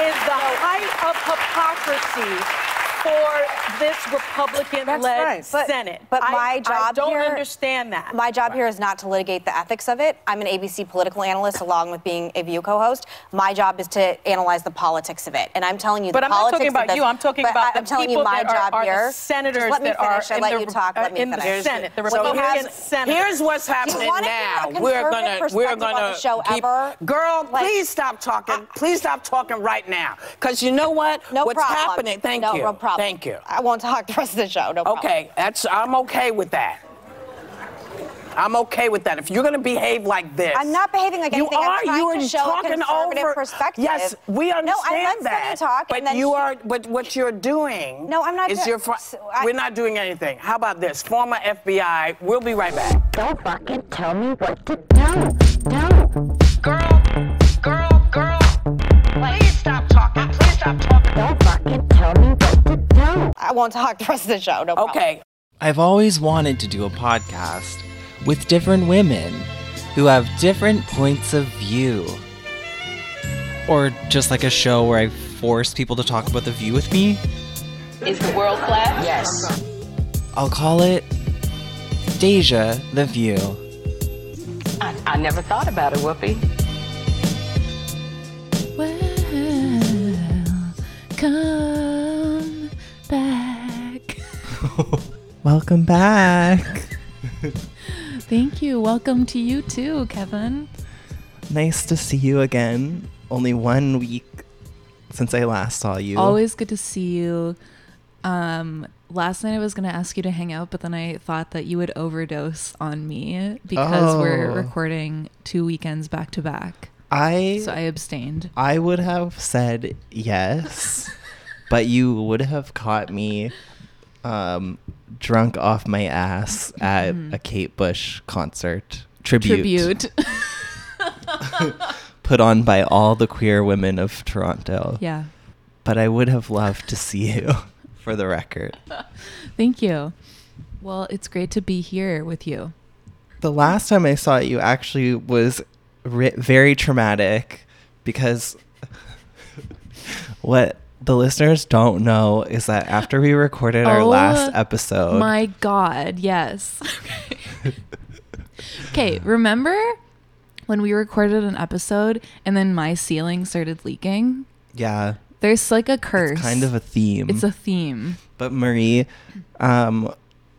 is the height of hypocrisy for this Republican-led right. Senate. but I- my job I don't here- understand that. My job here is not to litigate the ethics of it. I'm an ABC political analyst along with being a View co-host. My job is to analyze the politics of it. And I'm telling you But the I'm not politics talking about this- you. I'm talking about I- the I'm telling people you my that are, job are here. the senators Just let me that finish. are I let the, you talk. uh, Let me in the finish. Senate. The So here's, senators. here's what's happening now. We're gonna we're gonna show keep, ever? girl. Like- please stop talking. please stop talking right now. Cause you know what? No what's problem. happening? Thank no, you. No problem. Thank you. I won't talk the rest of the show. No problem. Okay, that's I'm okay with that. I'm okay with that. If you're going to behave like this, I'm not behaving like you anything. I'm are. trying you are to show a talking conservative over. perspective. Yes, we understand that. No, I understand let that. Sonia talk, but and then you she- are. But what you're doing. No, I'm not Is do- you're fr- so I- we're not doing anything. How about this? Former FBI. We'll be right back. Don't fucking tell me what to do. Do. Girl, girl, girl. Please stop talking. Please stop talking. Don't fucking tell me what to do. I won't talk the rest of the show. No problem. Okay. I've always wanted to do a podcast with different women who have different points of view. Or just like a show where I force people to talk about the view with me. Is the world flat? Yes. I'll call it Deja the View. I, I never thought about it, Whoopi. Welcome back. Welcome back. Thank you. Welcome to you too, Kevin. nice to see you again. Only one week since I last saw you. Always good to see you. Um, last night I was gonna ask you to hang out, but then I thought that you would overdose on me because we're Oh. recording two weekends back to back. I So I abstained. I would have said yes, but you would have caught me um, drunk off my ass at a Kate Bush concert tribute, Tribute. put on by all the queer women of Toronto. yeah. But I would have loved to see you, for the record. Thank you. Well, it's great to be here with you. The last time I saw you actually was ri- very traumatic because what the listeners don't know is that after we recorded our Oh last episode, My God, yes. okay, remember when we recorded an episode and then my ceiling started leaking? yeah, There's like a curse. it's kind of a theme. It's a theme. but Marie um,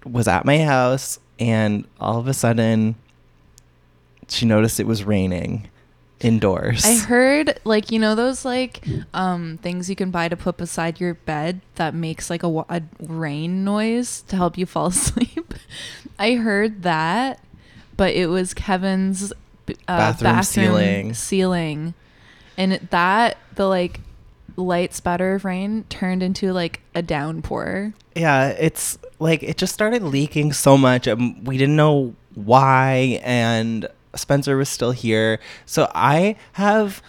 was at my house, and all of a sudden, she noticed it was raining indoors. I heard like you know those like um things you can buy to put beside your bed that makes like a, a rain noise to help you fall asleep. I heard that, but it was Kevin's uh, Bathroom bathroom, ceiling. ceiling, and it- that the like light spatter of rain turned into like a downpour. yeah, it's like it just started leaking so much. Um, we didn't know why, and Spencer was still here. So I have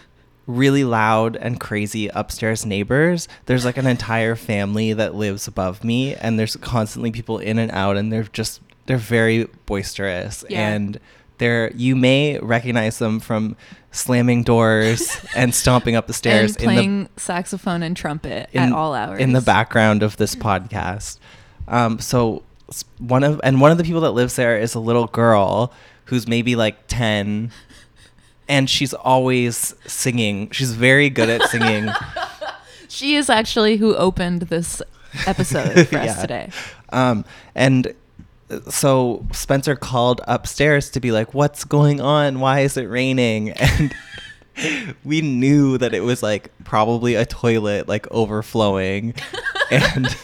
really loud and crazy upstairs neighbors. There's like an entire family that lives above me, and there's constantly people in and out, and they're just they're very boisterous Yeah. and. They're, you may recognize them from slamming doors and stomping up the stairs and in the playing saxophone and trumpet at all hours in the background of this podcast. Um, so one of and one of the people that lives there is a little girl who's maybe like ten, and she's always singing. She's very good at singing. She is actually who opened this episode for us today. Um, and uh, so Spencer called upstairs to be like, "What's going on? Why is it raining?" And we knew that it was like probably a toilet like overflowing, and.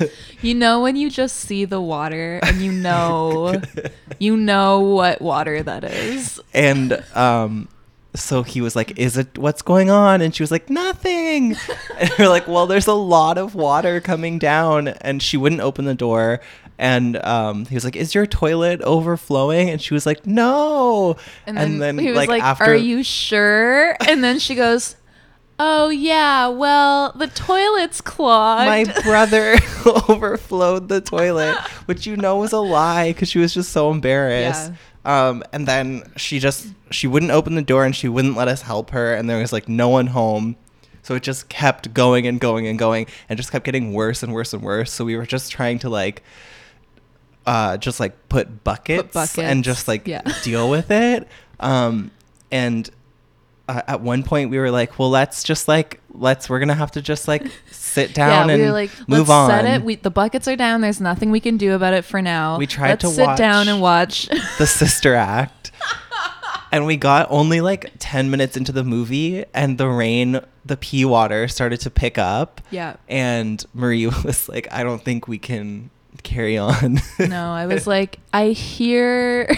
You know when you just see the water and you know you know what water that is. and um so he was like is it what's going on and she was like nothing and we're like well there's a lot of water coming down and she wouldn't open the door and um he was like is your toilet overflowing and she was like no And then, he was like, "Are you sure?" And then she goes, "Oh yeah, well, the toilet's clogged." my brother overflowed the toilet which you know was a lie because she was just so embarrassed um and then she just she wouldn't open the door and she wouldn't let us help her and there was like no one home So it just kept going and going and going and just kept getting worse and worse and worse. So we were just trying to like uh just like put buckets, buckets, and just like yeah. deal with it. Um and uh, at one point we were like, well, let's just like let's we're gonna have to just like sit down yeah, and we were like, move on. set it. We, the buckets are down. There's nothing we can do about it for now. We tried let's to sit watch- down and watch. the sister act. and we got only like 10 minutes into the movie and the rain, the pea water started to pick up. Yeah. And Marie was like, I don't think we can carry on. no, I was like, I hear,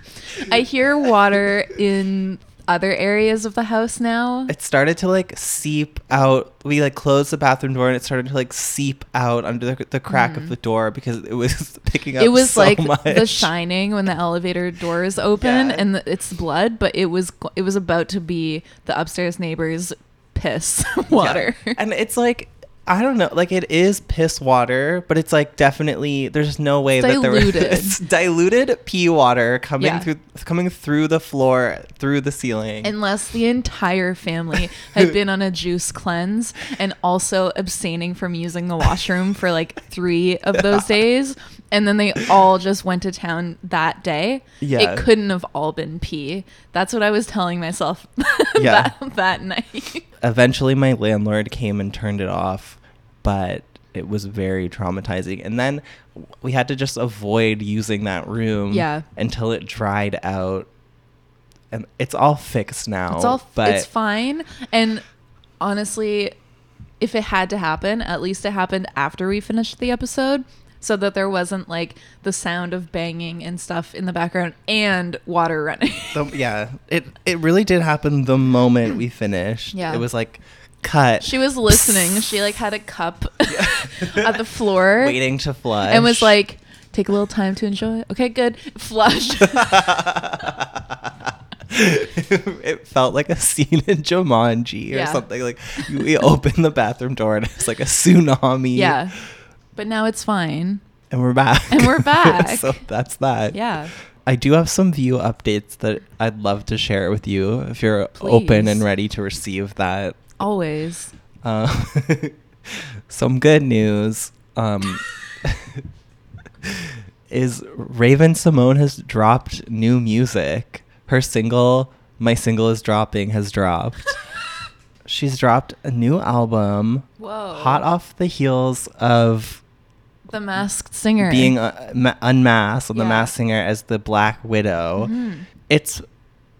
I hear water in other areas of the house now. it started to like seep out. We like closed the bathroom door and it started to like seep out under the, the crack of the door because it was picking up Mm. it was so like much. The Shining when the elevator doors open Yeah. and the, it's blood, but it was it was about to be the upstairs neighbor's piss water. Yeah. And it's like I don't know, like it is piss water, but it's like definitely there's no way that there diluted. it's diluted pee water coming Yeah. through coming through the floor, through the ceiling. Unless the entire family had been on a juice cleanse and also abstaining from using the washroom for like three of those days. And then they all just went to town that day. Yeah. It couldn't have all been pee. That's what I was telling myself Yeah. that, that night. Eventually my landlord came and turned it off, but it was very traumatizing. And then we had to just avoid using that room Yeah. until it dried out. And it's all fixed now. It's all but it's fine. And honestly, if it had to happen, at least it happened after we finished the episode. So that there wasn't like the sound of banging and stuff in the background and water running. The, yeah, it it really did happen the moment we finished. Yeah. it was like cut. she was listening. She like had a cup at the floor waiting to flush and was like, take a little time to enjoy it. Okay, good. Flush. it felt like a scene in Jumanji or Yeah. something. Like we opened the bathroom door and it's like a tsunami. yeah. But now it's fine. and we're back. And we're back. so that's that. Yeah. I do have some view updates that I'd love to share with you if you're open and ready to receive that. Always. Uh, some good news um, is Raven-Symoné has dropped new music. Her single, My Single is Dropping, has dropped. She's dropped a new album, Whoa. hot off the heels of The masked singer. being uh, ma- unmasked on the masked singer as the Black Widow. Mhm. It's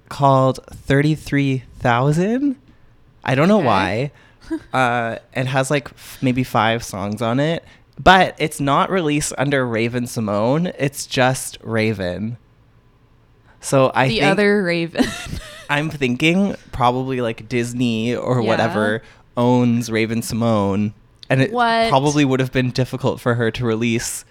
called 33,000. I don't know Okay. why. uh, it has like f- maybe five songs on it, but it's not released under Raven-Symoné. It's just Raven. So I the other Raven. I'm thinking probably like Disney or Yeah. whatever owns Raven-Symoné, and it What? probably would have been difficult for her to release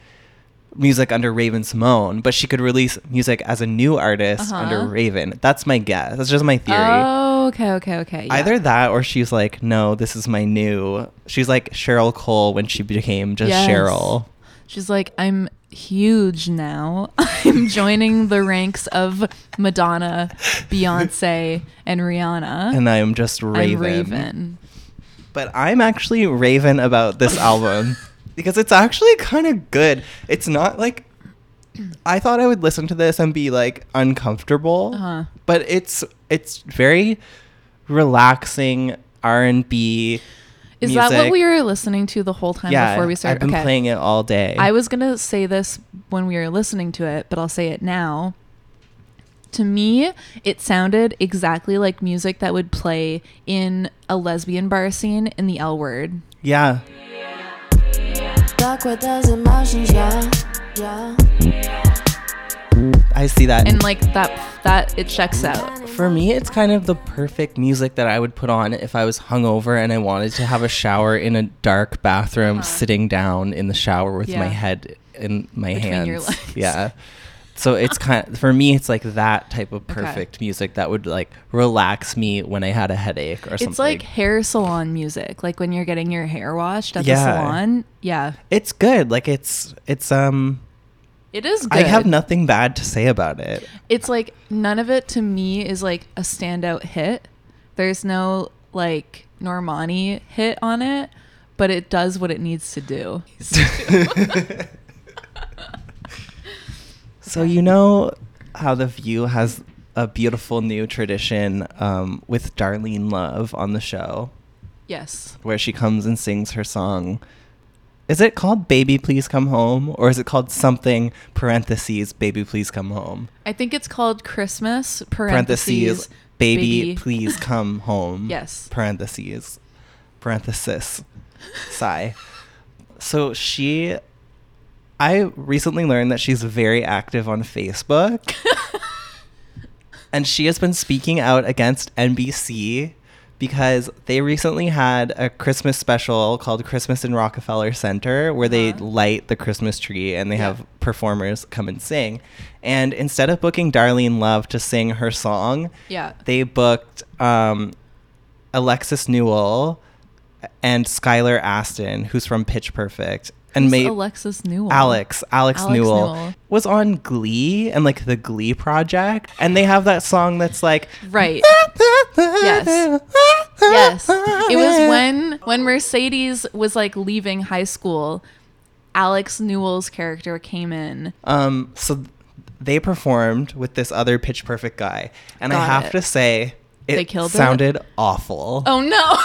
music under Raven-Symoné, but she could release music as a new artist Uh-huh. under Raven. That's my guess. That's just my theory. Oh, okay, okay, okay. yeah. Either that or she's like, no, this is my new. She's like Cheryl Cole when she became just Yes. Cheryl. She's like, I'm huge now. I'm joining the ranks of Madonna, Beyonce, and Rihanna. And I am just Raven. I'm Raven. But I'm actually Raven about this album because it's actually kind of good. It's not like I thought I would listen to this and be like uncomfortable, Uh-huh. But it's it's very relaxing R&B. Is that what we were listening to the whole time yeah, before we started? I've been okay. playing it all day. I was gonna say this when we were listening to it, but I'll say it now. To me, it sounded exactly like music that would play in a lesbian bar scene in the L word. yeah. Stuck with those emotions, yeah, yeah. I see that. And like that that it checks out. For me, it's kind of the perfect music that I would put on if I was hungover and I wanted to have a shower in a dark bathroom, sitting down in the shower with my Uh-huh. Head in my Between hands. Yeah. So it's kind of, for me, it's like that type of perfect music that would like relax me when I had a headache or something. It's like hair salon music, like when you're getting your hair washed at Yeah. the salon. Yeah, it's good. Like it's it's um it is good. I have nothing bad to say about it. It's like none of it to me is like a standout hit. There's no like Normani hit on it, but it does what it needs to do. So you know how the View has a beautiful new tradition um, with Darlene Love on the show, Yes. where she comes and sings her song. Is it called "Baby Please Come Home" or is it called something parentheses "Baby Please Come Home"? I think it's called Christmas Parentheses, parentheses, "Baby, Please Come Home." Yes. Parentheses, parenthesis, sigh. So she, I recently learned that she's very active on Facebook. and she has been speaking out against NBC because they recently had a Christmas special called Christmas in Rockefeller Center where they light the Christmas tree and they have performers come and sing. And instead of booking Darlene Love to sing her song, Yeah. they booked um, Alexis Newell and Skylar Astin, who's from Pitch Perfect, and Who's made Alexis Newell. Alex, Alex, Alex Newell, Newell. was on Glee and like the Glee project, and they have that song that's like Right. yes. Yes. It was when when Mercedes was like leaving high school, Alex Newell's character came in. Um, so they performed with this other Pitch Perfect guy, and I have it. to say, it They killed it? sounded awful. Oh no.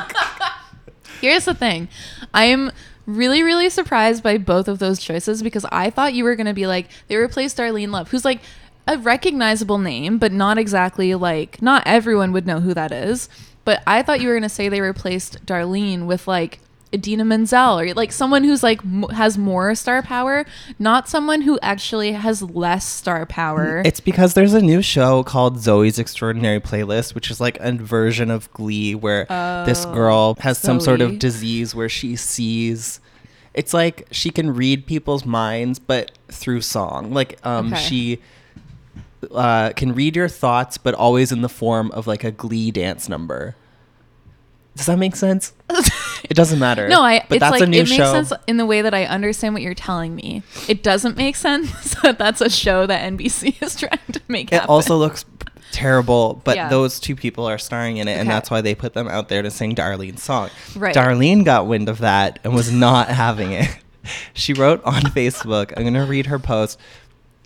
Here's the thing. I am really, really surprised by both of those choices because I thought you were gonna be like, they replaced Darlene Love, who's like a recognizable name, but not exactly like not everyone would know who that is. But I thought you were gonna say they replaced Darlene with like Idina Menzel or like someone who's like m- has more star power, not someone who actually has less star power. It's because there's a new show called Zoey's Extraordinary Playlist, which is like a version of Glee where this girl has some sort Oh, of disease where she sees. It's like she can read people's minds, but through song. Like um, Okay. she uh, can read your thoughts, but always in the form of like a Glee dance number. Does that make sense? it doesn't matter. No, I. But it's that's like a new it makes show. sense in the way that I understand what you're telling me. It doesn't make sense that that's a show that NBC is trying to make. It happen. also looks terrible, but Yeah. those two people are starring in it, and that's why they put them out there to sing Darlene's song. Right. Darlene got wind of that and was not having it. She wrote on Facebook, I'm going to read her post.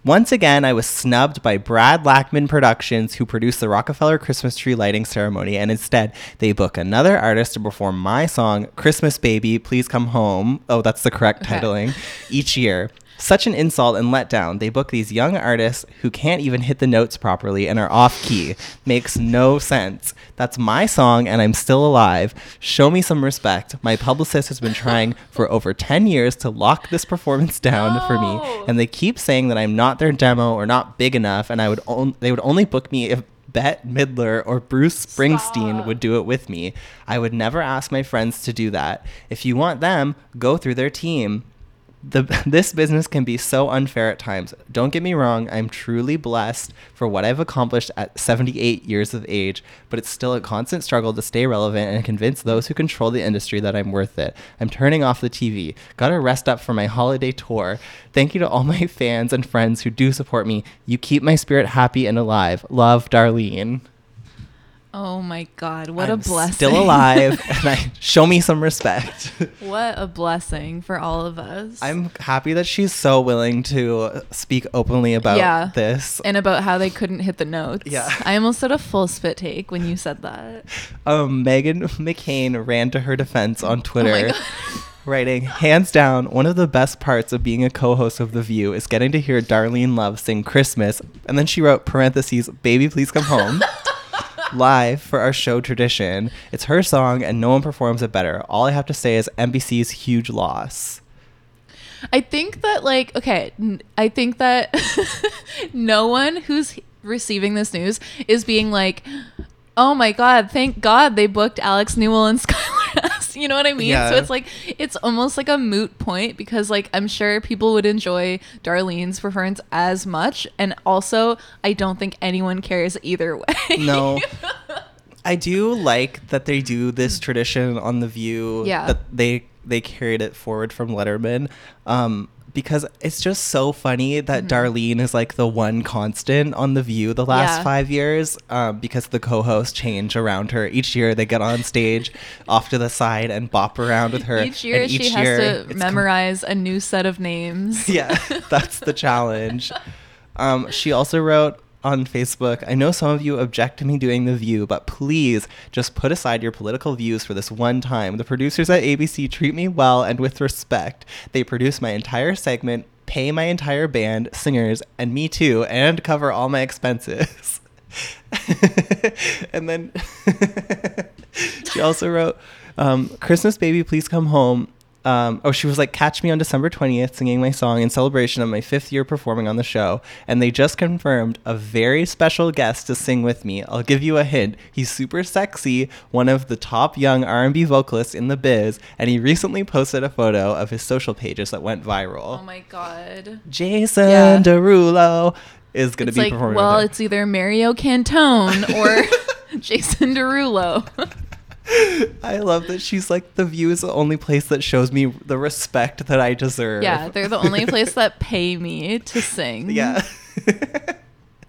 Once again, I was snubbed by Brad Lachman Productions, who produced the Rockefeller Christmas tree lighting ceremony, and instead they book another artist to perform my song, Christmas Baby, Please Come Home. Oh, that's the correct Okay. titling. Each year. Such an insult and letdown. They book these young artists who can't even hit the notes properly and are off key. Makes no sense. That's my song and I'm still alive. Show me some respect. My publicist has been trying for over 10 years to lock this performance down for me and they keep saying that I'm not their demo or not big enough and I would on- they would only book me if Bette Midler or Bruce Springsteen would do it with me. I would never ask my friends to do that. If you want them, go through their team the this business can be so unfair at times. Don't get me wrong, I'm truly blessed for what I've accomplished at 78 years of age, but it's still a constant struggle to stay relevant and convince those who control the industry that I'm worth it. I'm turning off the TV. Got to rest up for my holiday tour. Thank you to all my fans and friends who do support me. You keep my spirit happy and alive. Love, Darlene. Oh my God! What I'm a blessing. Still alive, and I show me some respect. what a blessing for all of us. I'm happy that she's so willing to speak openly about Yeah. this. and about how they couldn't hit the notes. Yeah. I almost did a full spit take when you said that. Um, Meghan McCain ran to her defense on Twitter. Oh God. Writing, hands down, one of the best parts of being a co-host of The View is getting to hear Darlene Love sing Christmas, and then she wrote parentheses, "Baby, please come home." Live for our show tradition. It's her song, and no one performs it better. All I have to say is NBC's huge loss. I think that like okay, I think that no one who's receiving this news is being like, "Oh my god, thank God they booked Alex Newell and Skylar Astin." You know what I mean? Yeah. So it's like it's almost like a moot point because like I'm sure people would enjoy Darlene's performance as much and also I don't think anyone cares either way. No. I do like that they do this tradition on the View. Yeah. That they they carried it forward from Letterman, um, because it's just so funny that Darlene is like the one constant on The View the last Yeah. five years um, because the co hosts change around her. Each year they get on stage off to the side and bop around with her. Each year and she each has to it's com- memorize a new set of names. yeah, that's the challenge. Um, she also wrote on Facebook, I know some of you object to me doing The View, but please just put aside your political views for this one time. The producers at ABC treat me well and with respect. They produce my entire segment, pay my entire band, singers, and me too, and cover all my expenses. and then she also wrote, um, Christmas baby, please come home. Um, oh, she was like, catch me on December 20th singing my song in celebration of my fifth year performing on the show. And they just confirmed a very special guest to sing with me. I'll give you a hint. He's super sexy, one of the top young R&B vocalists in the biz, and he recently posted a photo of his social pages that went viral. Oh my god. Jason Yeah. Derulo is going to be like, performing. well, it's either Mario Cantone or Jason Derulo. I love that she's like the view is the only place that shows me the respect that I deserve. yeah, they're the only place that pay me to sing. yeah.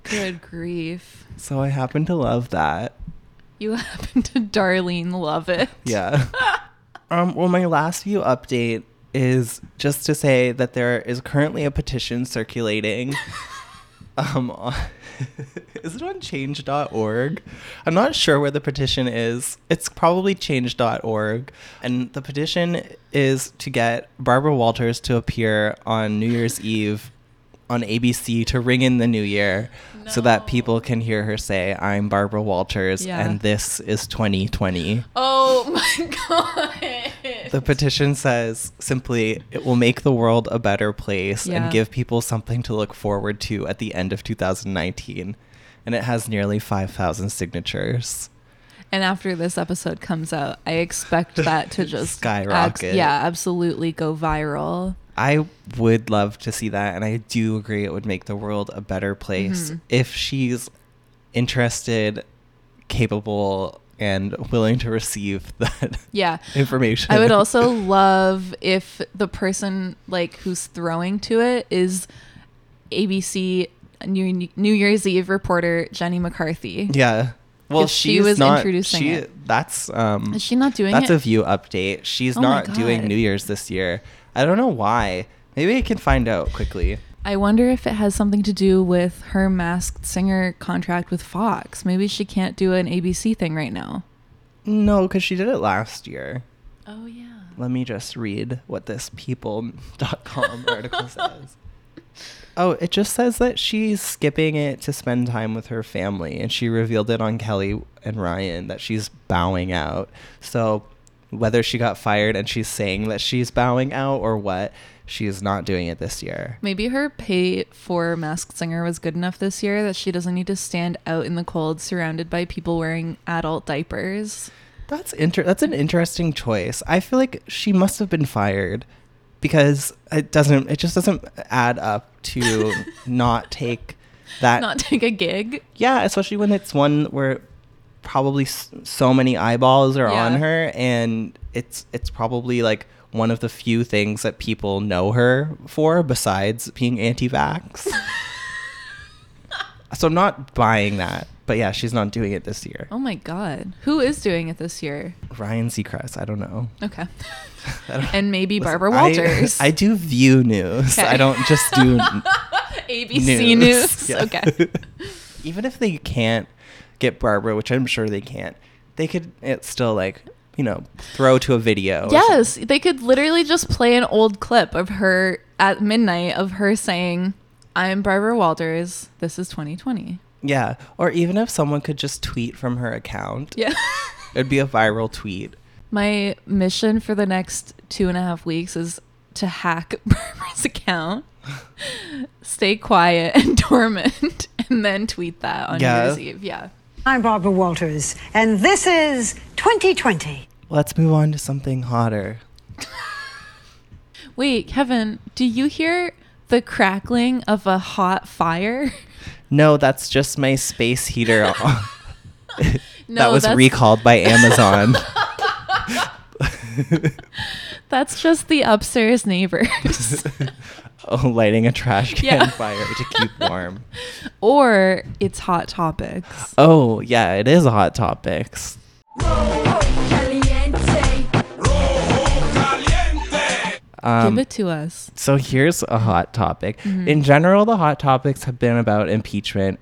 Good grief. so I happen to love that. You happen to Darlene love it. Yeah. um. Well, my last view update is just to say that there is currently a petition circulating. um. on- is it on change.org? I'm not sure where the petition is. It's probably change.org. And the petition is to get Barbara Walters to appear on New Year's Eve on ABC to ring in the new year so that people can hear her say, I'm Barbara Walters Yeah. and this is 2020. Oh my god. The petition says simply, it will make the world a better place Yeah. and give people something to look forward to at the end of 2019. And it has nearly 5,000 signatures. And after this episode comes out, I expect that to just Skyrocket. yeah, absolutely go viral. I would love to see that, and I do agree it would make the world a better place Mhm. if she's interested, capable, and willing to receive that Yeah. information. I would also love if the person like who's throwing to it is ABC New, New Year's Eve reporter Jenny McCarthy. Yeah. Well, she was not, introducing she, it. That's um. Is she not doing That's it? a view update. She's Oh not doing New Year's this year. I don't know why. Maybe I can find out quickly. I wonder if it has something to do with her masked singer contract with Fox. Maybe she can't do an ABC thing right now. No, because she did it last year. Oh yeah. Let me just read what this people.com article says. Oh, it just says that she's skipping it to spend time with her family, and she revealed it on Kelly and Ryan that she's bowing out. So, whether she got fired and she's saying that she's bowing out or what, she is not doing it this year. Maybe her pay for Masked Singer was good enough this year that she doesn't need to stand out in the cold surrounded by people wearing adult diapers. That's inter- That's an interesting choice. I feel like she must have been fired because it doesn't. It just doesn't add up to not take that. Not take a gig. yeah, especially when it's one where probably s- so many eyeballs are on her, and it's it's probably like one of the few things that people know her for besides being anti-vax. so I'm not buying that. But yeah, she's not doing it this year. Oh my god. Who is doing it this year? Ryan Seacrest, I don't know. Okay. Don't- and maybe Listen, Barbara Walters. I, do view news. Okay. I don't just do ABC News. Yeah. Okay. Even if they can't get Barbara, which I'm sure they can't, they could it still like you know throw to a video. Yes, they could literally just play an old clip of her at midnight of her saying, "I'm Barbara Walters. This is 2020." Yeah, or even if someone could just tweet from her account, Yeah. it'd be a viral tweet. My mission for the next two and a half weeks is to hack Barbara's account, stay quiet and dormant, and then tweet that on Yeah. New Year's Eve. Yeah. I'm Barbara Walters, and this is 2020. Let's move on to something hotter. Wait, Kevin, do you hear the crackling of a hot fire? No, that's just my space heater. that No, was that's- recalled by Amazon. That's just the upstairs neighbors. lighting a trash can Yeah. fire to keep warm. Or it's hot topics. Oh, yeah, it is hot topics. Um, Give it to us. So here's a hot topic. Mhm. In general, the hot topics have been about impeachment,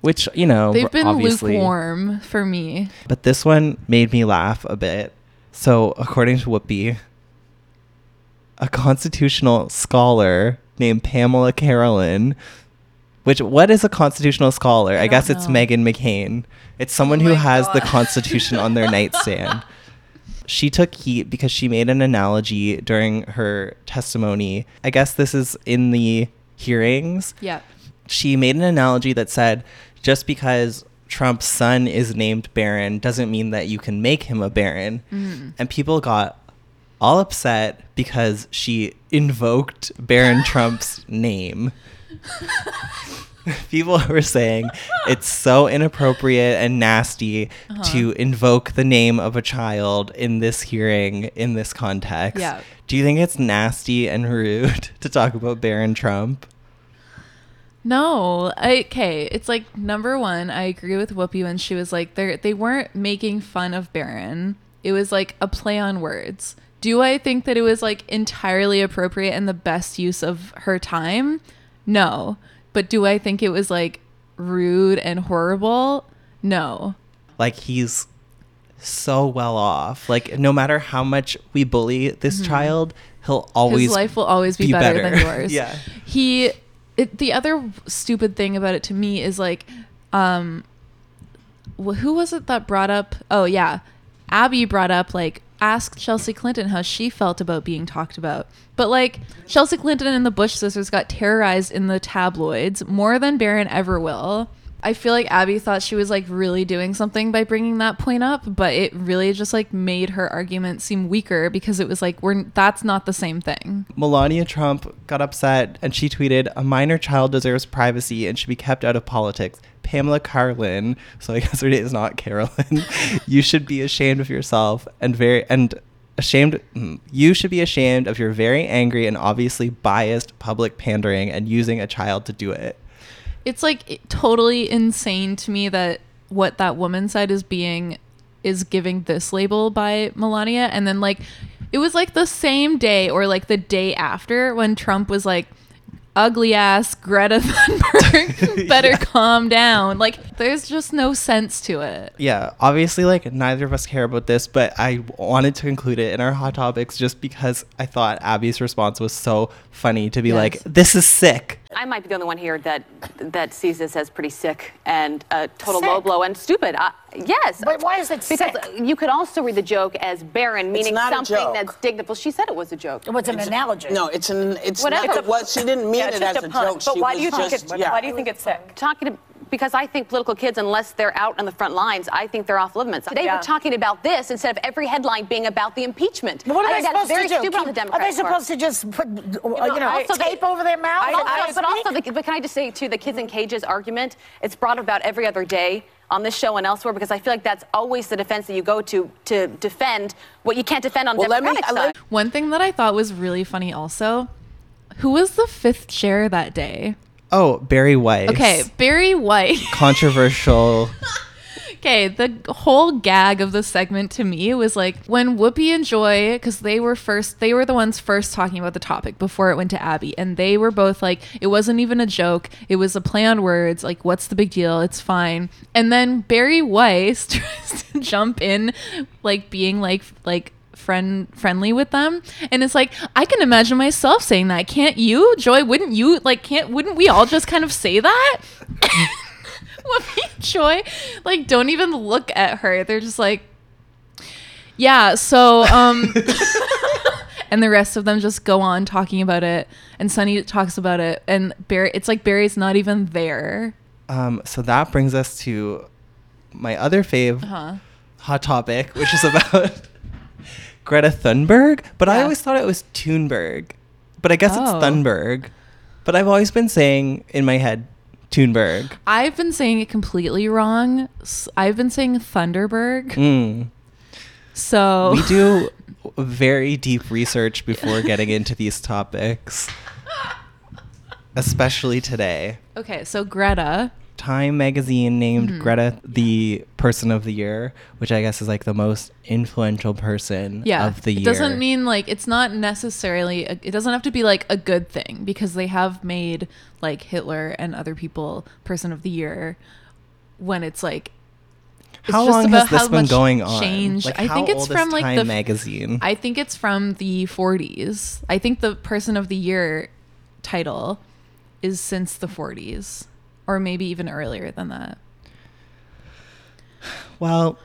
which, you know, They've been obviously. lukewarm for me. But this one made me laugh a bit. So, according to Whoopi, a constitutional scholar named Pamela Carolyn, which what is a constitutional scholar? I, I guess it's know. Meghan McCain. It's someone who has the Constitution on their nightstand. She took heat because she made an analogy during her testimony. I guess this is in the hearings Yeah. she made an analogy that said just because Trump's son is named Barron doesn't mean that you can make him a Baron. Mhm. And people got all upset because she invoked Barron Trump's name. people were saying it's so inappropriate and nasty Uh-huh. to invoke the name of a child in this hearing in this context. Yeah. Do you think it's nasty and rude to talk about Barron Trump? No, I, okay. It's like number one. I agree with Whoopi when she was like, they they weren't making fun of Barron. It was like a play on words. Do I think that it was like entirely appropriate and the best use of her time? No, but do I think it was like rude and horrible? No. like he's so well off. Like no matter how much we bully this Mhm. child, he'll always his life will always be, better, than yours. yeah. He it, the other stupid thing about it to me is like um wh- who was it that brought up oh yeah abby brought up like ask chelsea clinton how she felt about being talked about. But like chelsea clinton and the bush sisters got terrorized in the tabloids more than barron ever will. I feel like abby thought she was like really doing something by bringing that point up but it really just like made her argument seem weaker because it was like we're that's not the same thing. Melania Trump got upset and she tweeted, "A minor child deserves privacy and should be kept out of politics." Pamela Karlan, so I guess her name is not Carolyn. you should be ashamed of yourself and very and ashamed. mm, You should be ashamed of your very angry and obviously biased public pandering and using a child to do it. it's like totally insane to me that what that woman said is being is giving this label by Melania and then like it was like the same day or like the day after when Trump was like ugly ass Greta Thunberg. Better calm down. Like there's just no sense to it yeah, obviously, like neither of us care about this, but I wanted to include it in our hot topics just because I thought Abby's response was so funny to be Yes. like, "This is sick." I might be the only one here that that sees this as pretty sick and a total Sick? low blow and stupid. I, yes. But why is it sick? Because sick? you could also read the joke as baron, meaning something that's dignified. Well, she said it was a joke. It was an analogy. No, it's an it's Whatever. not. What she didn't mean Yeah, it as a a joke. But she why was do you think just, it- yeah. why do you think it's sick? Talking to, because I think political kids, unless they're out on the front lines, I think they're off limits. Today Yeah. we're talking about this instead of every headline being about the impeachment. What are I they think that's supposed very to do? stupid on the Keep- Are they supposed to just put, you know, also tape the- over their mouth? But and also, but also the, but can I just say too, the kids in cages argument? It's brought about every other day on this show and elsewhere because I feel like that's always the defense that you go to to defend what you can't defend on Well, let me- Democratic uh, let- side. one thing that I thought was really funny also who was the fifth chair that day Oh, Bari Weiss. okay Barry White Controversial. Okay, the whole gag of the segment to me was like when Whoopi and Joy, because they were first, they were the ones first talking about the topic before it went to Abby, and they were both like, it wasn't even a joke, it was a play on words. Like, what's the big deal? It's fine. And then Bari Weiss tries to jump in, like being like like friend friendly with them and it's like i can imagine myself saying that can't you joy wouldn't you like can't wouldn't we all just kind of say that Whoopi and Joy like don't even look at her. They're just like, yeah. So um, and the rest of them just go on talking about it, and Sunny talks about it, and Bari. It's like Bari's not even there. Um, so that brings us to my other fave Uh-huh. hot topic, which is about Greta Thunberg. But I always thought it was Thunberg. But I guess it's Oh. Thunberg. But I've always been saying in my head Thunberg. I've been saying it completely wrong. I've been saying Thunderberg. Mm. So We do very deep research before getting into these topics. especially today. Okay, so Greta. Time magazine named Mhm. Greta the person of the year, which I guess is like the most influential person Yeah. of the year. it doesn't mean like it's not necessarily a, it doesn't have to be like a good thing because they have made like Hitler and other people person of the year when it's like it's How long has this been going on? Change. Like, I think it's from like Time the magazine? I think it's from the 40s. I think the person of the year title is since the 40s or maybe even earlier than that. Well,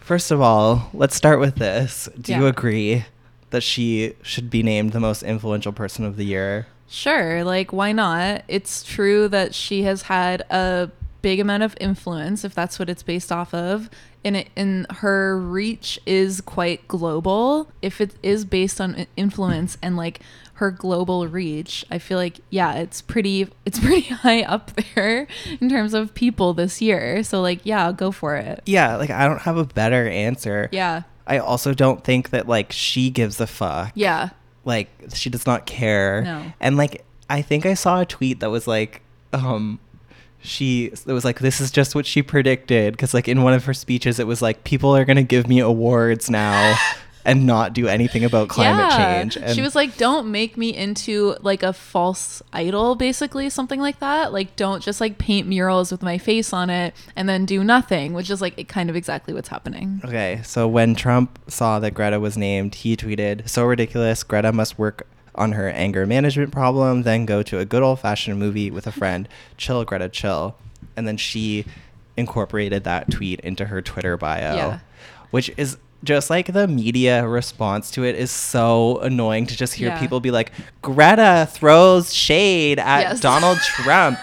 first of all, let's start with this. Do you agree that she should be named the most influential person of the year? Sure, like why not? It's true that she has had a big amount of influence if that's what it's based off of. And it, and her reach is quite global. If it is based on influence and like her global reach, I feel like yeah, it's pretty it's pretty high up there in terms of people this year. So like yeah, go for it. Yeah, like I don't have a better answer. Yeah. I also don't think that like she gives a fuck. Yeah. Like she does not care. No. And like I think I saw a tweet that was like um she it was like this is just what she predicted because like in one of her speeches it was like people are going to give me awards now and not do anything about climate Yeah. change. And she was like, "Don't make me into like a false idol, basically, something like that. Like, don't just like paint murals with my face on it and then do nothing." Which is like kind of exactly what's happening. Okay, so when Trump saw that Greta was named, he tweeted, "So ridiculous. Greta must work on her anger management problem, then go to a good old-fashioned movie with a friend. Chill, Greta, chill." And then she incorporated that tweet into her Twitter bio, Yeah. which is just like the media response to it is so annoying to just hear Yeah. people be like, "Greta throws shade at Yes. Donald Trump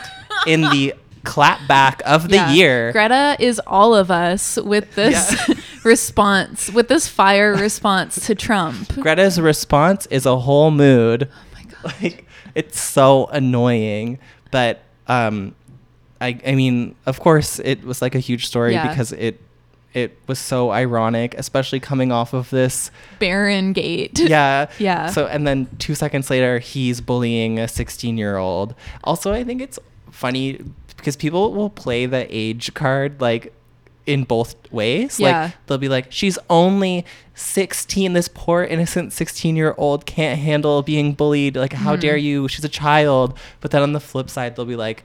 in the clapback of the Yeah. year." Greta is all of us with this response, with this fire response to Trump. Greta's response is a whole mood. Oh my god. Like it's so annoying. But um I I mean, of course it was like a huge story Yeah. because it it was so ironic, especially coming off of this Barron Gate. yeah. Yeah. So and then 2 seconds later he's bullying a 16-year-old. Also, I think it's funny because people will play the age card like in both ways. Yeah. Like they'll be like, she's only 16. This poor innocent 16 year old can't handle being bullied. Like, how Mhm. dare you? She's a child. But then on the flip side, they'll be like,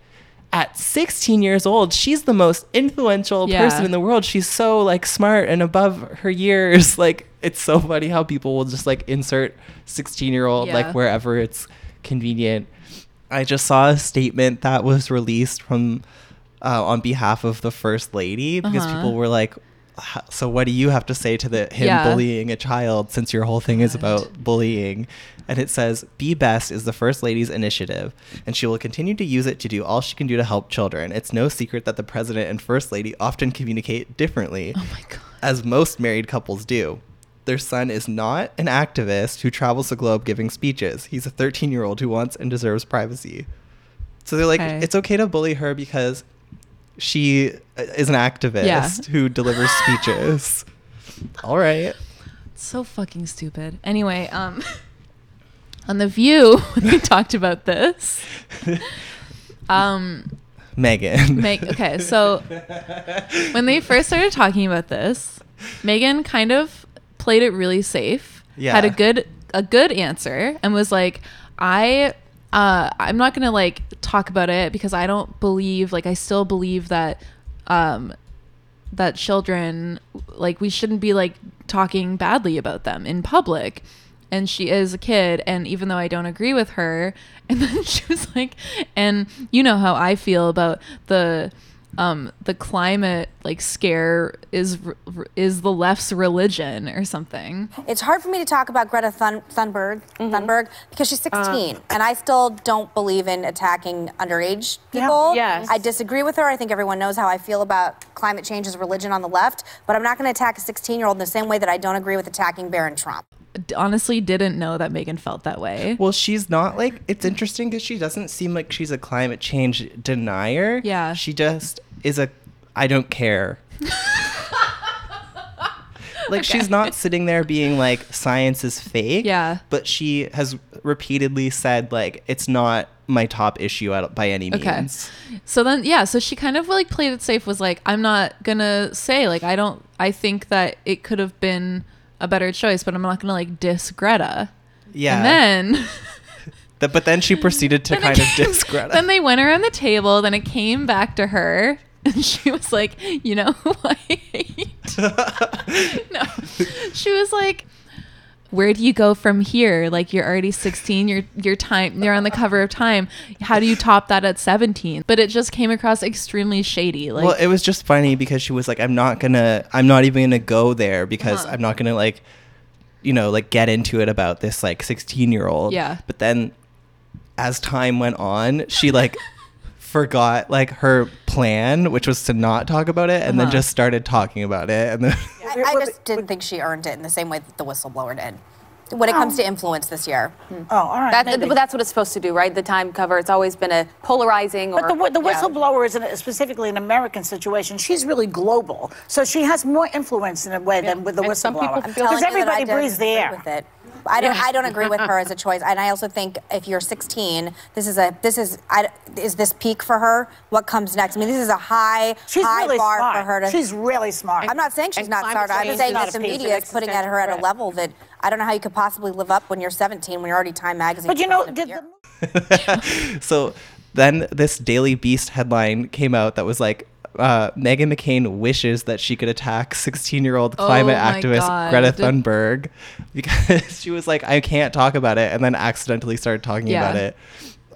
at 16 years old, she's the most influential Yeah. person in the world. She's so like smart and above her years. Like, it's so funny how people will just like insert 16 year old Yeah. like wherever it's convenient. I just saw a statement that was released from uh, on behalf of the first lady because Uh-huh. people were like, "H- "So what do you have to say to the him Yeah. bullying a child since your whole thing is about bullying?" And it says, "Be best is the first lady's initiative, and she will continue to use it to do all she can do to help children. It's no secret that the president and first lady often communicate differently, Oh my god. as most married couples do." Their son is not an activist who travels the globe giving speeches. He's a 13 year old who wants and deserves privacy. So they're like, Okay. it's okay to bully her because she is an activist Yeah. who delivers speeches. All right. So fucking stupid. Anyway, um on the view we talked about this. Um Meghan. Meg okay, so when they first started talking about this, Meghan kind of played it really safe. Yeah. Had a good a good answer and was like, I uh I'm not gonna like talk about it because I don't believe like I still believe that um that children like we shouldn't be like talking badly about them in public. And she is a kid and even though i don't agree with her and then she was like and you know how i feel about the um the climate like scare is r- r- is the left's religion or something It's hard for me to talk about Greta Thun- Thunberg, Thunberg because she's 16, and I still don't believe in attacking underage people. Yes. I disagree with her. I think everyone knows how I feel about climate change as a religion on the left, but I'm not going to attack a 16-year-old in the same way that I don't agree with attacking Barron Trump. Honestly didn't know that meghan felt that way Well, she's not like it's interesting because she doesn't seem like she's a climate change denier. Yeah. She just is a I don't care. like she's not sitting there being like science is fake. Yeah. But she has repeatedly said like it's not my top issue at, by any means. Okay. So then, yeah, so she kind of like played it safe, was like, I'm not gonna say, like, I don't, I think that it could have been a better choice, but I'm not gonna like diss Greta. Yeah. And then, Th- but then she proceeded to kind of came- diss Greta. Then they went around the table, then it came back to her. And she was like, you know who I hate? no. She was like, where do you go from here? Like you're already 16, you're you're time you're on the cover of Time. How do you top that at 17? But it just came across extremely shady. Like well, it was just funny because she was like, I'm not gonna, I'm not even gonna go there because Uh-huh. I'm not gonna like, you know, like get into it about this like 16 year old. Yeah. But then as time went on, she like forgot like her plan, which was to not talk about it, and then Uh-huh. just started talking about it. And then I, I just didn't think she earned it in the same way that the whistleblower did. When it comes to influence this year. Oh, all right. That, but that's what it's supposed to do, right? The time cover. It's always been a polarizing. Or, But the, wi- the Yeah. whistleblower is in a, specifically an American situation. She's really global, so she has more influence in a way than with the And some people whistleblower. feel- Because telling you that I everybody breathes the agree air. With it. I don't. I don't agree with her as a choice, and I also think if you're 16, this is a. This is. I, is this peak for her? What comes next? I mean, this is a high, She's high really bar smart. for her to. She's really smart. I'm not saying she's And not smart. I'm change saying that the media is putting at her at a level that I don't know how you could possibly live up when you're 17 when you're already Time Magazine. But you know, did the so then this Daily Beast headline came out that was like, uh, Meghan McCain wishes that she could attack 16 year old Oh climate my activist God. Greta Thunberg because she was like, I can't talk about it, and then accidentally started talking Yeah. about it.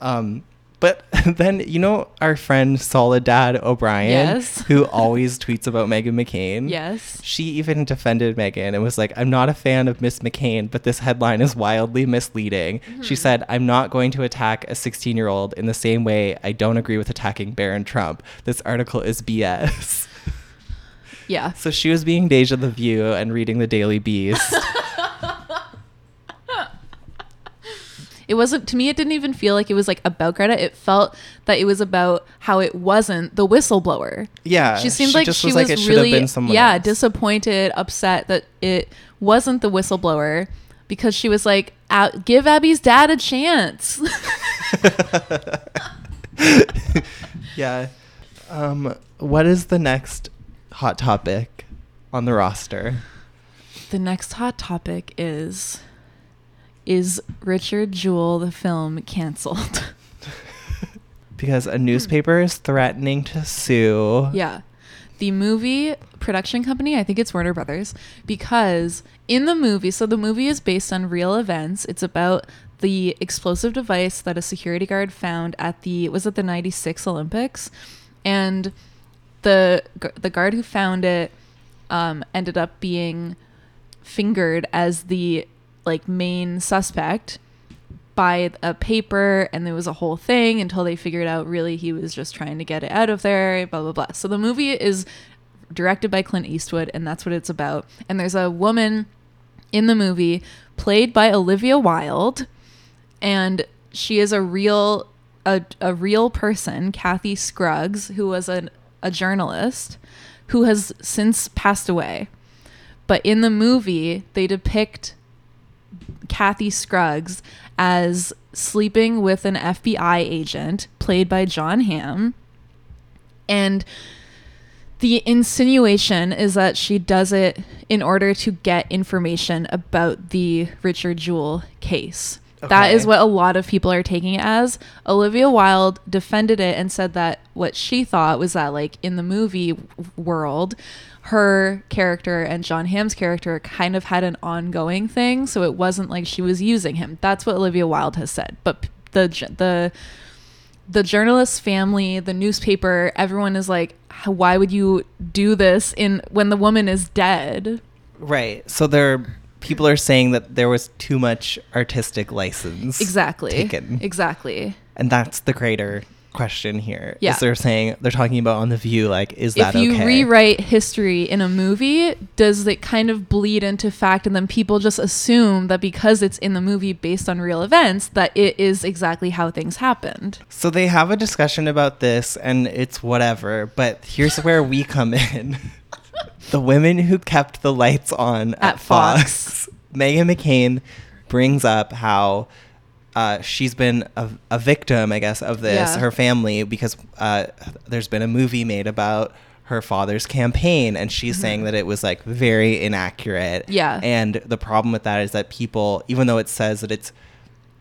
Um, but then, you know, our friend Soledad O'Brien, Yes. who always tweets about Meghan McCain. Yes. She even defended Meghan and was like, I'm not a fan of Miss McCain, but this headline is wildly misleading. Mm-hmm. She said, I'm not going to attack a 16 year old in the same way I don't agree with attacking Barron Trump. This article is BS. Yeah. So she was being Deja the View and reading the Daily Beast. It wasn't to me. It didn't even feel like it was like about Greta. It felt that it was about how it wasn't the whistleblower. Yeah, she seemed she like she was like, really yeah else. disappointed, upset that it wasn't the whistleblower because she was like, "Give Abby's dad a chance." yeah. Um, what is the next hot topic on the roster? the next hot topic is is Richard Jewell the film canceled? Because a newspaper is threatening to sue. Yeah. The movie production company, I think it's Warner Brothers, because in the movie, so the movie is based on real events. It's about the explosive device that a security guard found at the was it the 96 Olympics and the the guard who found it um, ended up being fingered as the like main suspect by a paper and there was a whole thing until they figured out really he was just trying to get it out of there blah blah blah. So the movie is directed by clint eastwood and that's what it's about. And there's a woman in the movie played by olivia wilde and she is a real a, a real person kathy scruggs who was an, a journalist who has since passed away. But in the movie they depict Kathy Scruggs as sleeping with an FBI agent played by Jon Hamm. And the insinuation is that she does it in order to get information about the Richard Jewell case. That Okay. is what a lot of people are taking it as. Olivia Wilde defended it and said that what she thought was that, like, in the movie world, her character and Jon Hamm's character kind of had an ongoing thing, so it wasn't like she was using him. That's what Olivia Wilde has said. But the the the journalist's family, the newspaper, everyone is like, why would you do this in when the woman is dead? Right. So there people are saying that there was too much artistic license Exactly. taken. Exactly. And that's the greater question here. Yeah. Is they're saying they're talking about on the view like is If that okay? If you rewrite history in a movie, does it kind of bleed into fact and then people just assume that because it's in the movie based on real events that it is exactly how things happened? so they have a discussion about this and it's whatever, but here's where we come in. the women who kept the lights on at, At Fox, Fox. Meghan McCain brings up how uh, she's been a, a victim, I guess, of this, Yeah. her family, because uh, there's been a movie made about her father's campaign, and she's saying that it was like very inaccurate. Mm-hmm. Yeah. And the problem with that is that people, even though it says that it's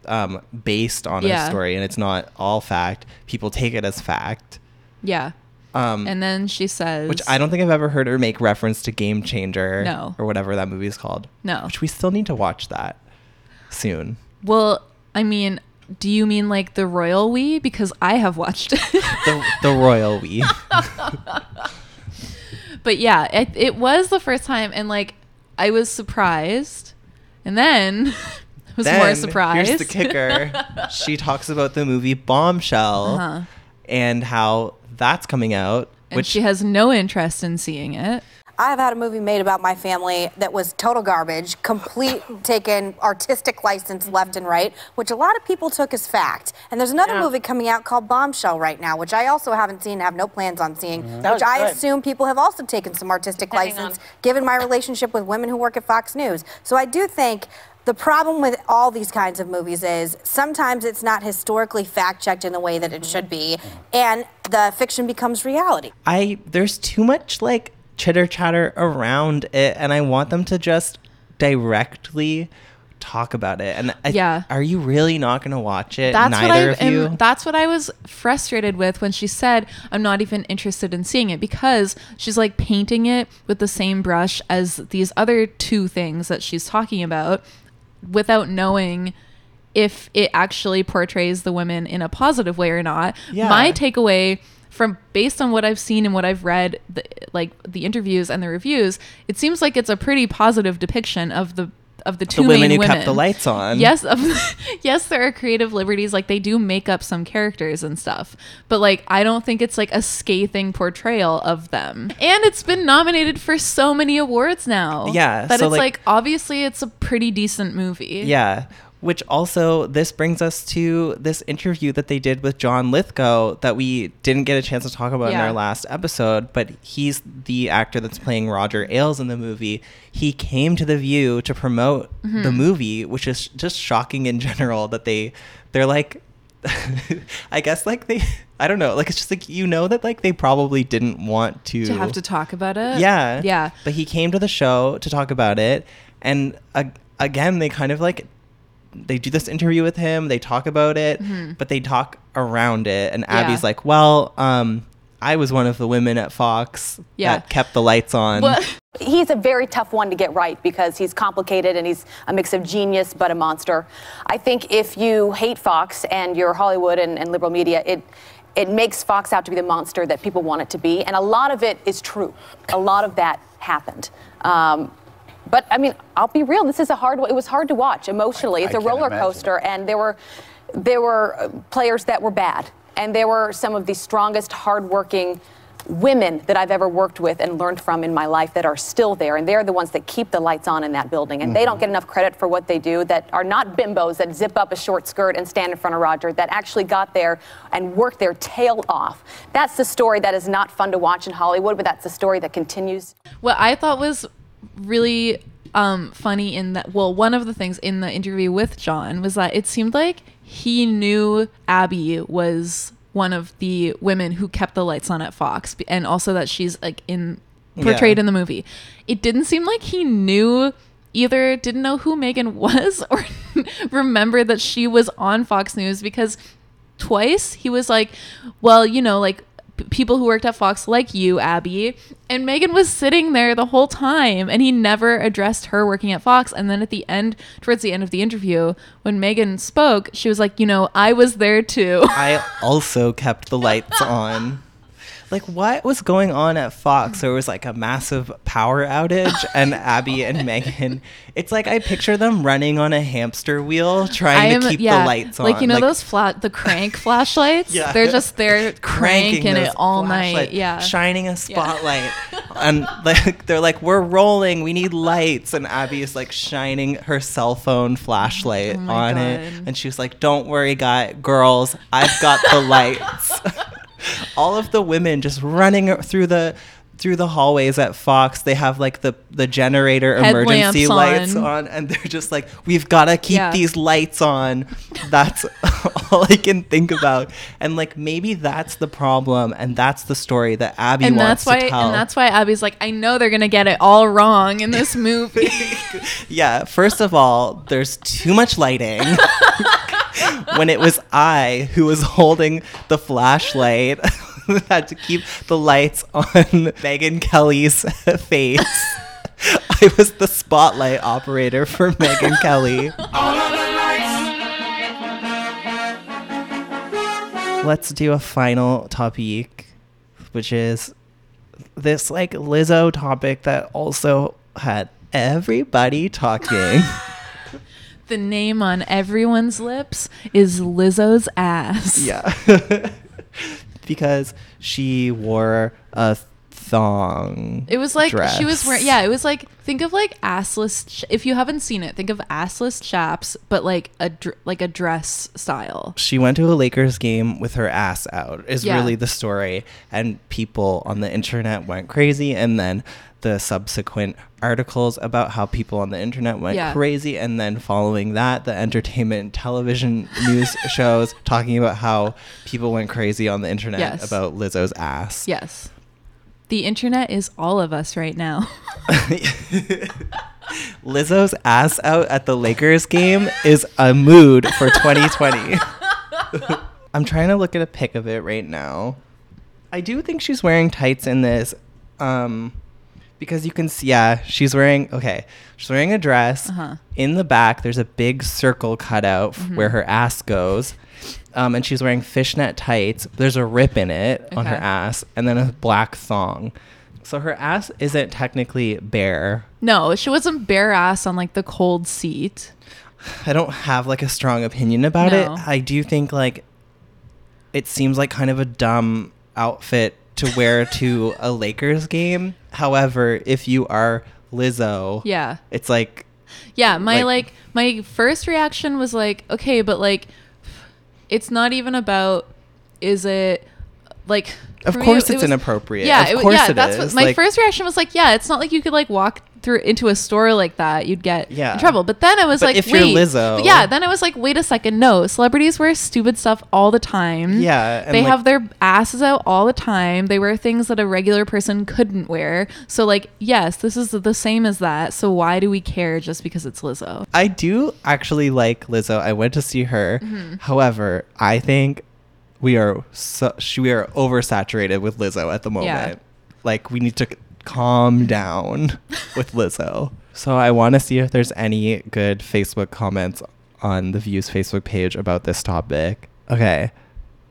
um, based on Yeah. a story and it's not all fact, people take it as fact. Yeah. Um, And then she says, which I don't think I've ever heard her make reference to Game Changer No. or whatever that movie is called. No. Which we still need to watch that soon. Well, I mean, do you mean like the royal we? Because I have watched it. The, the Royal We. but yeah, it, it was the first time, and like I was surprised, and then I was more Then, surprised. Here's the kicker. she talks about the movie Bombshell Uh-huh. and how that's coming out. and which she has no interest in seeing it. I have had a movie made about my family that was total garbage, complete taken artistic license left and right, which a lot of people took as fact. And there's another Yeah. movie coming out called Bombshell right now, which I also haven't seen, have no plans on seeing, mm-hmm. That which I good. assume people have also taken some artistic Hang license, on. given my relationship with women who work at Fox News. So I do think. The problem with all these kinds of movies is sometimes it's not historically fact checked in the way that it should mm-hmm. be, and the fiction becomes reality. I there's too much like chitter chatter around it, and I want them to just directly talk about it. And I, Yeah. are you really not going to watch it? That's Neither what I of you. am, that's what I was frustrated with when she said I'm not even interested in seeing it because she's like painting it with the same brush as these other two things that she's talking about without knowing if it actually portrays the women in a positive way or not. Yeah. My takeaway from based on what I've seen and what I've read the, like the interviews and the reviews, it seems like it's a pretty positive depiction of the of the two women main who women. kept the lights on. Yes, of, yes, there are creative liberties. Like they do make up some characters and stuff, but like I don't think it's like a scathing portrayal of them. And it's been nominated for so many awards now. Yeah, that so, it's like- like, obviously it's a pretty decent movie. Yeah. Which also, this brings us to this interview that they did with John Lithgow that we didn't get a chance to talk about in our last episode. But he's the actor that's playing Roger Ailes in the movie. He came to The View to promote Mm-hmm. the movie, which is just shocking in general that they, they're like, I guess like they, I don't know, like it's just like, you know, that like they probably didn't want to, to have to talk about it. yeah. yeah. But he came to the show to talk about it. And uh, again, they kind of like, they do this interview with him, they talk about it, but they talk around it. And Mm-hmm. Yeah. Abby's like, well, um, I was one of the women at Fox Yeah. that kept the lights on. Well, He's a very tough one to get right because he's complicated and he's a mix of genius but a monster. I think if you hate Fox and you're Hollywood and, and liberal media, it it makes Fox out to be the monster that people want it to be, and a lot of it is true. A lot of that happened. Um, but I mean, I'll be real. This is a hard. It was hard to watch emotionally. It's I a can roller imagine. coaster, and there were there were uh, players that were bad, and there were some of the strongest, hardworking women that I've ever worked with and learned from in my life that are still there, and they're the ones that keep the lights on in that building, and they don't get enough credit for what they do. That are not bimbos that zip up a short skirt and stand in front of Roger. That actually got there and worked their tail off. That's the story that is not fun to watch in Hollywood, but that's the story that continues. what I thought was really um, funny in that, well, one of the things in the interview with John was that it seemed like he knew Abby was one of the women who kept the lights on at Fox, and also that she's like in portrayed Yeah. in the movie. It didn't seem like he knew either didn't know who Meghan was or remember that she was on Fox News because twice he was like, well, you know, like p- people who worked at Fox like you, Abby. And Meghan was sitting there the whole time and he never addressed her working at Fox. And then at the end, towards the end of the interview, when Meghan spoke, she was like, you know, I was there too. I also kept the lights on. Like, what was going on at Fox? There was like a massive power outage, and Abby and Meghan. It's like I picture them running on a hamster wheel trying to keep the lights on. Like you know those flat the crank flashlights? Yeah. They're just there cranking cranking it all night. Yeah. shining a spotlight, and like they're like, "We're rolling, we need lights," and Abby is like shining her cell phone flashlight Oh on it, God. and she's like, "Don't worry, guy, girls, I've got the lights." All of the women just running through the through the hallways at Fox, they have like the the generator emergency Headlamps lights on. on, and they're just like, we've got to keep Yeah. these lights on. That's all I can think about, and like maybe that's the problem, and that's the story that Abby and wants that's why to tell. and that's why Abby's like, I know they're gonna get it all wrong in this movie. yeah, first of all, there's too much lighting. when it was I who was holding the flashlight, had to keep the lights on Megyn Kelly's face. I was the spotlight operator for Megyn Kelly. Let's do a final topic, which is this like Lizzo topic that also had everybody talking. The name on everyone's lips is Lizzo's ass. yeah. because she wore a thong. It was like she was wearing. Yeah, it was like think of like assless. Ch- if you haven't seen it, think of assless chaps, but like a dr- like a dress style. She went to a Lakers game with her ass out. Is Yeah. really the story, and people on the internet went crazy, and then the subsequent articles about how people on the internet went Yeah. crazy, and then following that, the entertainment television news shows talking about how people went crazy on the internet Yes. about Lizzo's ass. Yes. The internet is all of us right now. Lizzo's ass out at the Lakers game is a mood for 2020. I'm trying to look at a pic of it right now. I do think she's wearing tights in this. Um, because you can see, yeah, she's wearing, okay, she's wearing a dress. Uh-huh. In the back, there's a big circle cut out f- Mhm. where her ass goes. Um, and she's wearing fishnet tights. There's a rip in it on her ass, and then a black thong. So her ass isn't technically bare. No, she wasn't bare ass on like the cold seat. I don't have like a strong opinion about No. it. I do think like it seems like kind of a dumb outfit to wear to a Lakers game. However, if you are Lizzo, Yeah. it's like Yeah, my Like- like, my first reaction was like, okay, but like it's not even about is it like Of for me, course it it's was- inappropriate. Yeah, Of it, course yeah, it that's is. what my Like- first reaction was like, yeah, it's not like you could like walk through into a store like that, you'd get Yeah. in trouble. But then I was But like, if you're Lizzo- yeah, then I was like, wait a second, no, celebrities wear stupid stuff all the time. Yeah, they like- have their asses out all the time. They wear things that a regular person couldn't wear. So like, yes, this is the same as that. So why do we care just because it's Lizzo? I do actually like Lizzo. I went to see her. Mhm. However, I think we are so, sh- we are oversaturated with Lizzo at the moment. Yeah. Like we need to c- calm down with Lizzo. So I want to see if there's any good Facebook comments on the Views Facebook page about this topic. Okay.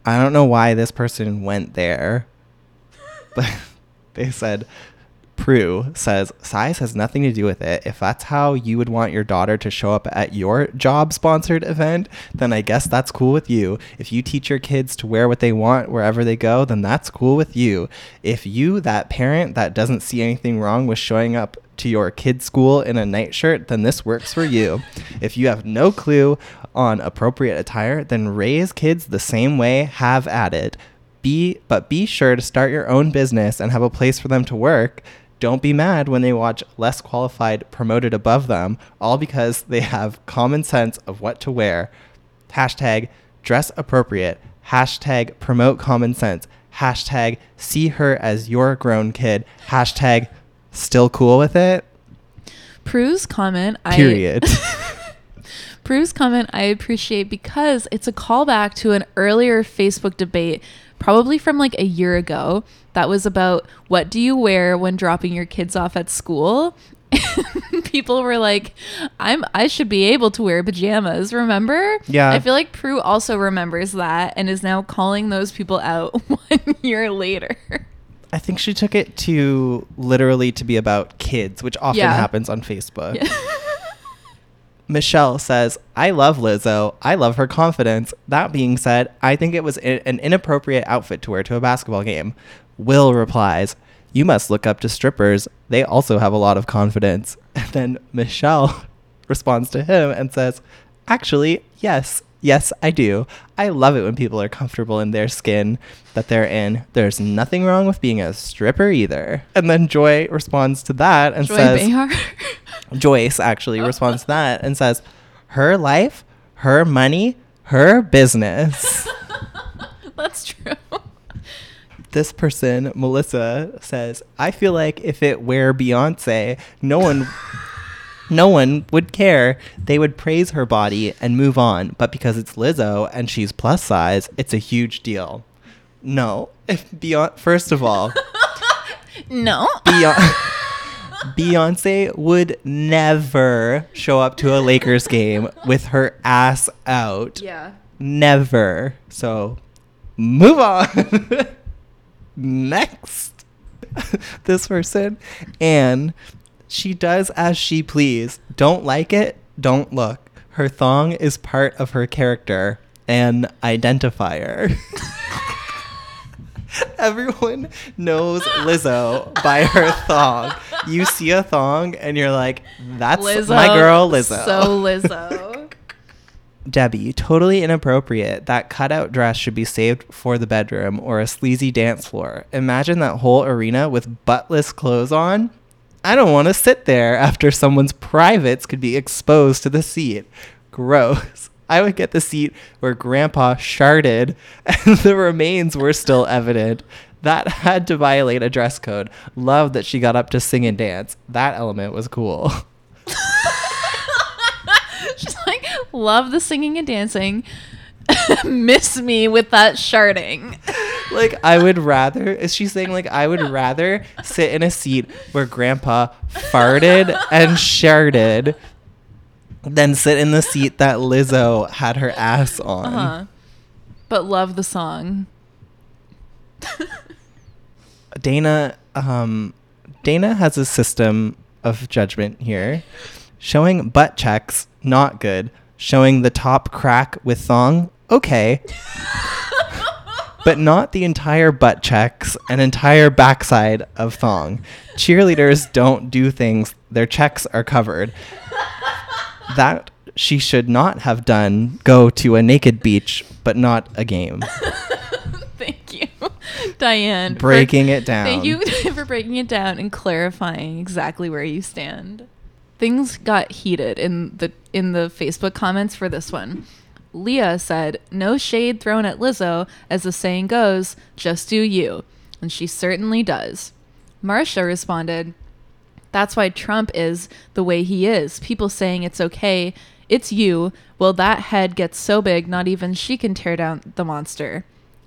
I don't know why this person went there, but they said Prue says size has nothing to do with it. If that's how you would want your daughter to show up at your job sponsored event, then I guess that's cool with you. If you teach your kids to wear what they want wherever they go, then that's cool with you. If you, that parent that doesn't see anything wrong with showing up to your kid's school in a nightshirt, then this works for you. If you have no clue on appropriate attire, then raise kids the same way, have at it. Be but be sure to start your own business and have a place for them to work. Don't be mad when they watch less qualified promoted above them, all because they have common sense of what to wear. Hashtag dress appropriate. Hashtag promote common sense. Hashtag see her as your grown kid. Hashtag still cool with it. Prue's comment, Period. I Prue's comment I appreciate because it's a callback to an earlier Facebook debate, probably from like a year ago, that was about what do you wear when dropping your kids off at school? People were like, I'm I should be able to wear pajamas, remember? Yeah. I feel like Prue also remembers that and is now calling those people out one year later. I think she took it to literally to be about kids, which often Yeah. happens on Facebook. Michelle says, I love Lizzo. I love her confidence. That being said, I think it was i- an inappropriate outfit to wear to a basketball game. Will replies, You must look up to strippers. They also have a lot of confidence. And then Michelle responds to him and says, Actually, yes, Yes, I do. I love it when people are comfortable in their skin that they're in. There's nothing wrong with being a stripper either. And then Joy responds to that and Joy says, Behar? Joyce actually responds to that and says, her life, her money, her business. That's true. this person, Melissa, says, I feel like if it were Beyonce, no one no one would care. They would praise her body and move on. But because it's Lizzo and she's plus size, it's a huge deal. No. If Beyonce first of all, No. Beyonce Beyonce would never show up to a Lakers game with her ass out. Yeah. Never. So move on. Next. this person. And she does as she please. Don't like it? Don't look. Her thong is part of her character, an identifier. Everyone knows Lizzo by her thong. You see a thong and you're like, that's Lizzo, my girl Lizzo. So Lizzo. Debbie, totally inappropriate. That cutout dress should be saved for the bedroom or a sleazy dance floor. Imagine that whole arena with buttless clothes on. I don't want to sit there after someone's privates could be exposed to the seat. Gross. I would get the seat where Grandpa sharded and the remains were still evident. That had to violate a dress code. Love that she got up to sing and dance. That element was cool. She's like, love the singing and dancing. Miss me with that sharding. like I would rather is she saying like I would rather sit in a seat where grandpa farted and sharded than sit in the seat that Lizzo had her ass on. Uh-huh. But love the song. Dana um Dana has a system of judgment here. Showing butt checks, not good. Showing the top crack with thong, okay. but not the entire butt checks and entire backside of thong. Cheerleaders don't do things, their checks are covered. That she should not have done go to a naked beach, but not a game. Thank you, Diane. for- Breaking it down. Thank you for breaking it down and clarifying exactly where you stand. Things got heated in the in the Facebook comments for this one. Leah said, "No shade thrown at Lizzo, as the saying goes, just do you." And she certainly does. Marsha responded, that's why Trump is the way he is. People saying it's okay, it's you. Well, that head gets so big, not even she can tear down the monster.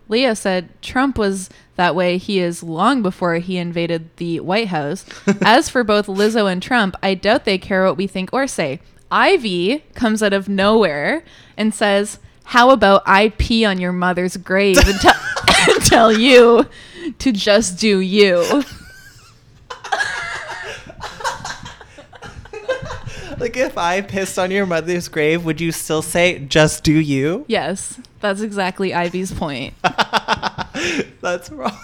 Leah said Trump was that way he is long before he invaded the White House. As for both Lizzo and Trump, I doubt they care what we think or say. Ivy comes out of nowhere and says, How about I pee on your mother's grave and, tell and tell you to just do you? Like if I pissed on your mother's grave, would you still say just do you? Yes, that's exactly Ivy's point. That's wrong.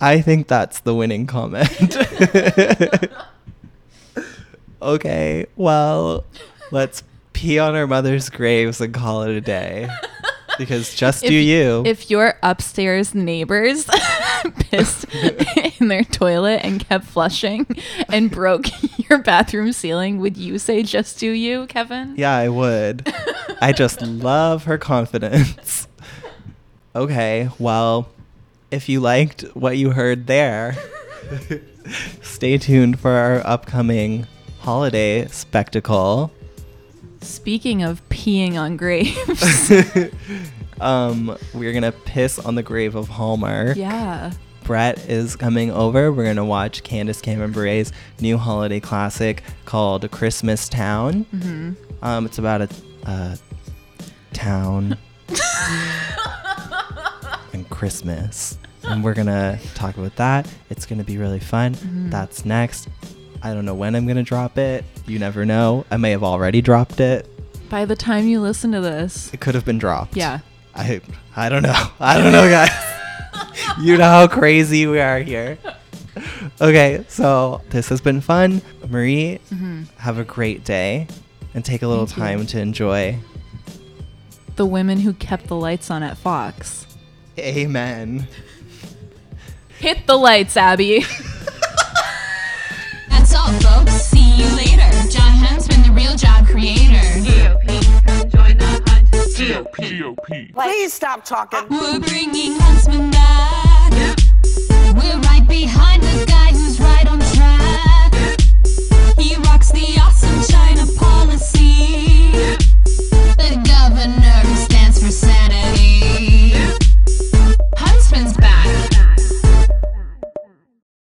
I think that's the winning comment. okay, well, let's pee on our mother's graves and call it a day. Because just do you. If your upstairs neighbors pissed in their toilet and kept flushing and broke your bathroom ceiling, would you say just do you, Kevin? Yeah, I would. I just love her confidence. Okay, well, if you liked what you heard there, stay tuned for our upcoming holiday spectacle. Speaking of peeing on graves. um, we're gonna piss on the grave of Hallmark. yeah. Brett is coming over. We're gonna watch Candace Cameron Bure's new holiday classic called Christmas Town. Mhm. Um, it's about a, a town and Christmas, and we're gonna talk about that. It's gonna be really fun. Mhm. That's next. I don't know when I'm gonna drop it. You never know. I may have already dropped it. By the time you listen to this, It could have been dropped. Yeah. I I don't know. I don't know, guys. you know how crazy we are here. Okay, so this has been fun. Marie, Mhm. have a great day and take a little Thank you. time to enjoy. The women who kept the lights on at Fox. Amen. Hit the lights, Abby. That's all, folks. See you later real job creators. GOP, join the hunt. GOP. GOP. Please stop talking. We're bringing Huntsman back. We're right behind the guy who's right on track. He rocks the awesome China policy.